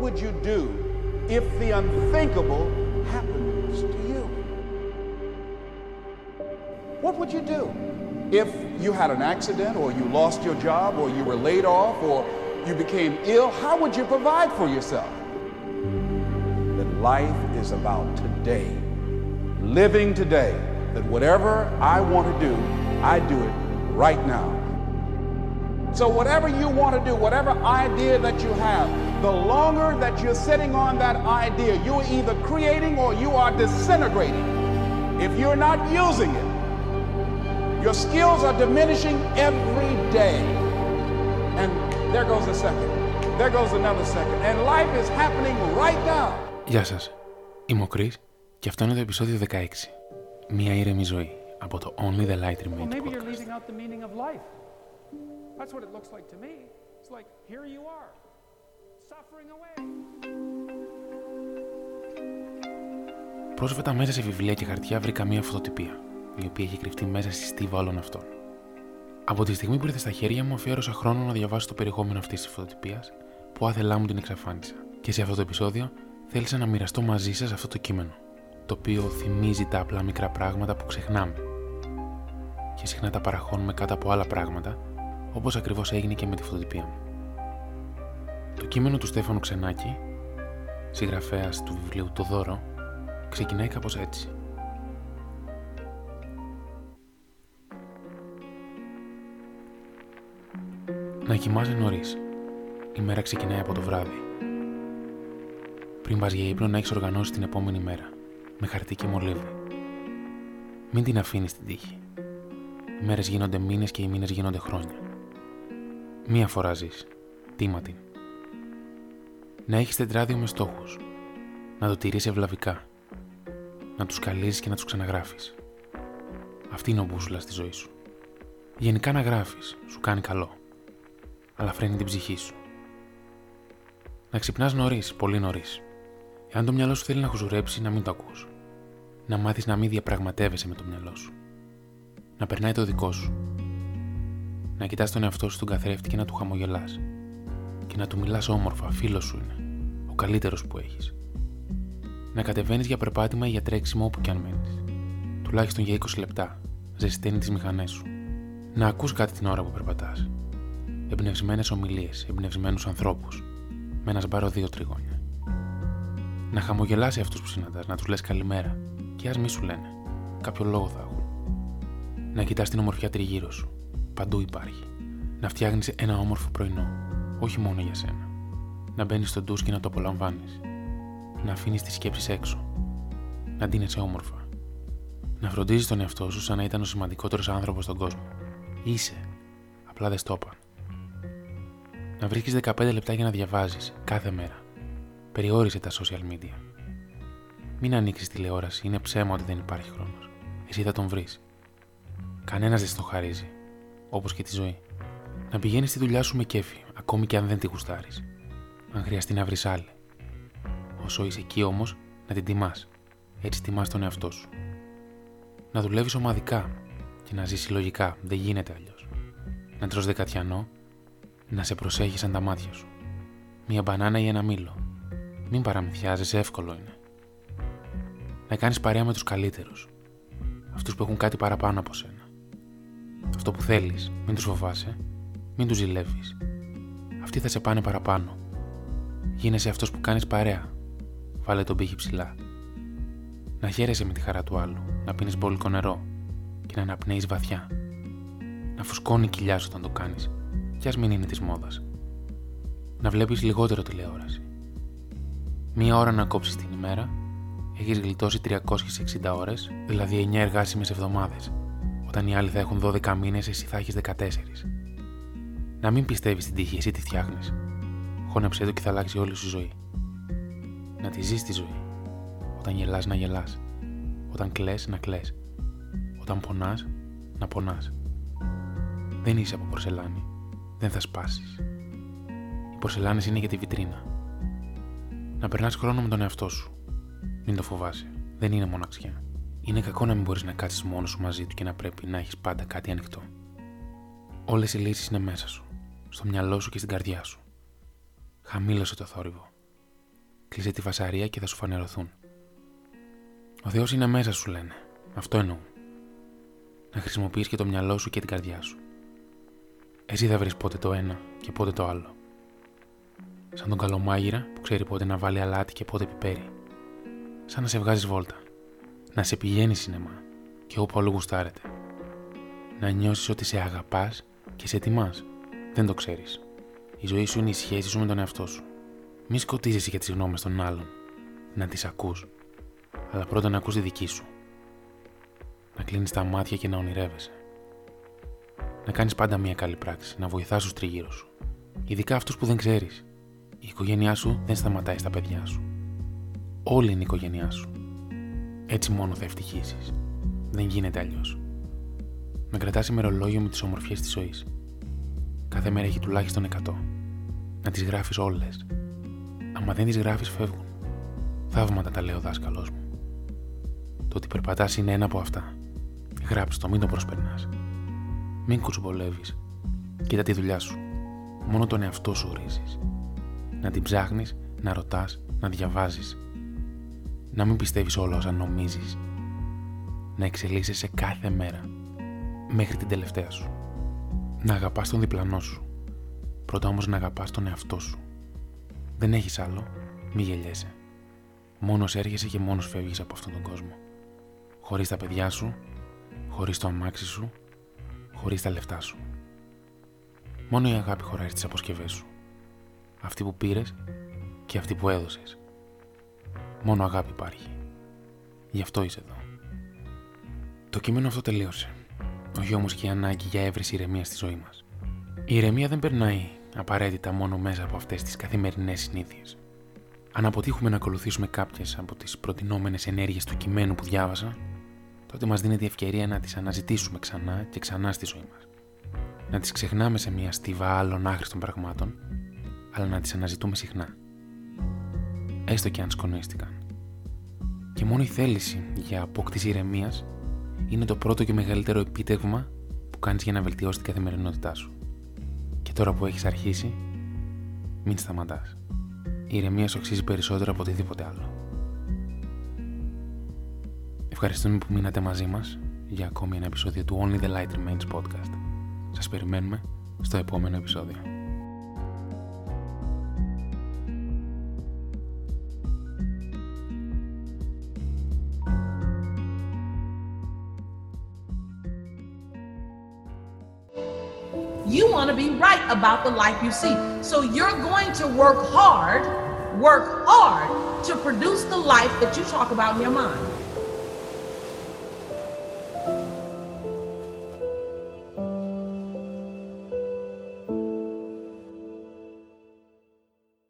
would you do if the unthinkable happens to you? What would you do if you had an accident or you lost your job or you were laid off or you became ill? How would you provide for yourself? That life is about today, living today, that whatever I want to do, I do it right now. So, whatever you want to do, whatever idea that you have, the longer that you're sitting on that idea, you're either creating or you are disintegrating. If you're not using it, your skills are diminishing every day. And there goes a second. There goes another second. And life is happening right now. Γεια σας. Είμαι ο Chris και αυτό είναι το επεισόδιο 16. Μία ήρεμη ζωή από το Only the Light Remains Maybe you're podcast. Leaving out the meaning of life. That's what it looks like to me. It's like, here you are, suffering away. Πρόσφατα μέσα σε βιβλία και χαρτιά βρήκα μία φωτοτυπία, η οποία έχει κρυφτεί μέσα στη στίβα όλων αυτών. Από τη στιγμή που ήρθε στα χέρια μου, αφιέρωσα χρόνο να διαβάσω το περιεχόμενο αυτής της φωτοτυπίας, που άθελά μου την εξαφάνισα. Και σε αυτό το επεισόδιο θέλησα να μοιραστώ μαζί σας αυτό το κείμενο, το οποίο θυμίζει τα απλά μικρά πράγματα που ξεχνάμε. Και συχνά τα παραχώνουμε κάτω από άλλα πράγματα, όπως ακριβώς έγινε και με τη φωτοτυπία μου. Το κείμενο του Στέφανου Ξενάκη, συγγραφέας του βιβλίου Το Δώρο, ξεκινάει κάπως έτσι. Να κοιμάσαι νωρίς. Η μέρα ξεκινάει από το βράδυ. Πριν πας για ύπνο να έχεις οργανώσει την επόμενη μέρα. Με χαρτί και μολύβι. Μην την αφήνεις στην τύχη. Οι μέρες γίνονται μήνες και οι μήνες γίνονται χρόνια. Μία φορά ζεις. Τίμα την. Να έχεις τετράδιο με στόχους. Να το τηρείς ευλαβικά. Να τους καλείς και να τους ξαναγράφεις. Αυτή είναι ο μπούσουλας στη ζωής σου. Γενικά να γράφεις, σου κάνει καλό. Αλλά φρένει την ψυχή σου. Να ξυπνάς νωρίς, πολύ νωρίς. Εάν το μυαλό σου θέλει να χουζουρέψει, να μην το ακούς. Να μάθεις να μην διαπραγματεύεσαι με το μυαλό σου. Να περνάει το δικό σου. Να κοιτάς τον εαυτό σου στον καθρέφτη και να του χαμογελάς. Και να του μιλάς όμορφα, φίλος σου είναι. Ο καλύτερος που έχεις. Να κατεβαίνεις για περπάτημα ή για τρέξιμο όπου κι αν μένεις. Τουλάχιστον για 20 λεπτά. Ζεσταίνει τις μηχανές σου. Να ακούς κάτι την ώρα που περπατάς. Εμπνευσμένες ομιλίες, εμπνευσμένους ανθρώπους. Με ένα σπάρο δύο τριγώνια. Να χαμογελάσει αυτούς που συναντάς, να τους λες καλημέρα. Και ας μη σου λένε. Κάποιο λόγο θα έχουν. Να κοιτάς την ομορφιά τριγύρω σου. Παντού υπάρχει. Να φτιάχνεις ένα όμορφο πρωινό. Όχι μόνο για σένα. Να μπαίνεις στο ντους και να το απολαμβάνεις. Να αφήνεις τις σκέψεις έξω. Να ντύνεσαι όμορφα. Να φροντίζεις τον εαυτό σου σαν να ήταν ο σημαντικότερος άνθρωπος στον κόσμο. Είσαι. Απλά δεν στο είπαν. Να βρίσκεις 15 λεπτά για να διαβάζεις κάθε μέρα. Περιόρισε τα social media. Μην ανοίξεις τηλεόραση, είναι ψέμα ότι δεν υπάρχει χρόνος. Εσύ θα τον βρεις. Κανένας δεν στο χαρίζει. Όπως και τη ζωή. Να πηγαίνεις στη δουλειά σου με κέφι, ακόμη και αν δεν τη γουστάρεις. Αν χρειαστεί να βρεις άλλη. Όσο είσαι εκεί όμως, να την τιμάς. Έτσι τιμάς τον εαυτό σου. Να δουλεύεις ομαδικά και να ζεις συλλογικά. Δεν γίνεται αλλιώς. Να τρως δεκατιανό, να σε προσέχει σαν τα μάτια σου. Μία μπανάνα ή ένα μήλο. Μην παραμυθιάζεσαι, εύκολο είναι. Να κάνεις παρέα με τους καλύτερους. Αυτούς που έχουν κάτι παραπάνω από σένα. Αυτό που θέλεις, μην τους φοβάσαι, μην τους ζηλεύεις. Αυτοί θα σε πάνε παραπάνω. Γίνεσαι αυτός που κάνεις παρέα. Βάλε τον πύχη ψηλά. Να χαίρεσαι με τη χαρά του άλλου, να πίνεις μπόλικο νερό και να αναπνέεις βαθιά. Να φουσκώνει η κοιλιά σου όταν το κάνεις, κι ας μην είναι της μόδας. Να βλέπεις λιγότερο τηλεόραση. Μία ώρα να κόψεις την ημέρα, έχεις γλιτώσει 360 ώρες, δηλαδή 9 εργάσιμες εβδομάδες. Όταν οι άλλοι θα έχουν 12 μήνες, εσύ θα έχεις 14. Να μην πιστεύεις στην τύχη, εσύ τη φτιάχνεις. Χώνεψε το και θα αλλάξει όλη σου η ζωή. Να τη ζεις τη ζωή. Όταν γελάς να γελάς. Όταν κλαις να κλαις. Όταν πονάς να πονάς. Δεν είσαι από πορσελάνη. Δεν θα σπάσεις. Οι πορσελάνες είναι για τη βιτρίνα. Να περνάς χρόνο με τον εαυτό σου. Μην το φοβάσαι. Δεν είναι μοναξιά. Είναι κακό να μην μπορείς να κάτσεις μόνος σου μαζί του και να πρέπει να έχεις πάντα κάτι ανοιχτό. Όλες οι λύσεις είναι μέσα σου. Στο μυαλό σου και στην καρδιά σου. Χαμήλωσε το θόρυβο. Κλείσε τη φασαρία και θα σου φανερωθούν. Ο Θεός είναι μέσα σου, λένε. Αυτό εννοώ. Να χρησιμοποιείς και το μυαλό σου και την καρδιά σου. Εσύ θα βρεις πότε το ένα και πότε το άλλο. Σαν τον καλομάγειρα που ξέρει πότε να βάλει αλάτι και πότε πιπέρι. Σαν να σε βγάζεις βόλτα. Να σε πηγαίνει σινεμά και όπου αλλού γουστάρεται. Να νιώσεις ότι σε αγαπάς και σε τιμάς. Δεν το ξέρεις. Η ζωή σου είναι η σχέση σου με τον εαυτό σου. Μη σκοτίζεσαι για τις γνώμες των άλλων. Να τις ακούς. Αλλά πρώτα να ακούς τη δική σου. Να κλείνεις τα μάτια και να ονειρεύεσαι. Να κάνεις πάντα μια καλή πράξη. Να βοηθάς τους τριγύρω σου. Ειδικά αυτούς που δεν ξέρεις. Η οικογένειά σου δεν σταματάει στα παιδιά σου. Όλη είναι η οικογένειά σου. Έτσι μόνο θα ευτυχήσει. Δεν γίνεται αλλιώς. Να κρατάς ημερολόγιο με τις ομορφιές της ζωής. Κάθε μέρα έχει τουλάχιστον 100. Να τις γράφεις όλες. Άμα δεν τις γράφεις, φεύγουν. Θαύματα τα λέει ο δάσκαλός μου. Το ότι περπατάς είναι ένα από αυτά. Γράψτε το, μην το προσπερνάς. Μην κουτσουμπολεύει. Κοίτα τη δουλειά σου. Μόνο τον εαυτό σου ορίζεις. Να την ψάχνεις, να ρωτάς, να διαβάζεις. Να μην πιστεύεις όλα όσα νομίζεις. Να εξελίσσεσαι κάθε μέρα. Μέχρι την τελευταία σου. Να αγαπάς τον διπλανό σου. Πρώτα όμως να αγαπάς τον εαυτό σου. Δεν έχεις άλλο. Μη γελιέσαι. Μόνος έρχεσαι και μόνος φεύγεις από αυτόν τον κόσμο. Χωρίς τα παιδιά σου, χωρίς το αμάξι σου, χωρίς τα λεφτά σου. Μόνο η αγάπη χωράει στις αποσκευές σου. Αυτή που πήρες και αυτή που έδωσες. Μόνο αγάπη υπάρχει. Γι' αυτό είσαι εδώ. Το κείμενο αυτό τελείωσε. Όχι όμως και η ανάγκη για έβρεση ηρεμίας στη ζωή μας. Η ηρεμία δεν περνάει απαραίτητα μόνο μέσα από αυτές τις καθημερινές συνήθειες. Αν αποτύχουμε να ακολουθήσουμε κάποιες από τις προτινόμενες ενέργειες του κειμένου που διάβασα, τότε μας δίνεται η ευκαιρία να τις αναζητήσουμε ξανά και ξανά στη ζωή μας. Να τις ξεχνάμε σε μια στίβα άλλων άχρηστων πραγμάτων, αλλά να τις αναζητούμε συχνά. Έστω και αν σκονίστηκαν. Και μόνο η θέληση για απόκτηση ηρεμίας είναι το πρώτο και μεγαλύτερο επίτευγμα που κάνεις για να βελτιώσεις την καθημερινότητά σου. Και τώρα που έχεις αρχίσει, μην σταματάς. Η ηρεμία σου αξίζει περισσότερο από οτιδήποτε άλλο. Ευχαριστούμε που μείνατε μαζί μας για ακόμη ένα επεισόδιο του Only the Light Remains podcast. Σας περιμένουμε στο επόμενο επεισόδιο. You want to be right about the life you see. So you're going to work hard, work hard to produce the life that you talk about in your mind.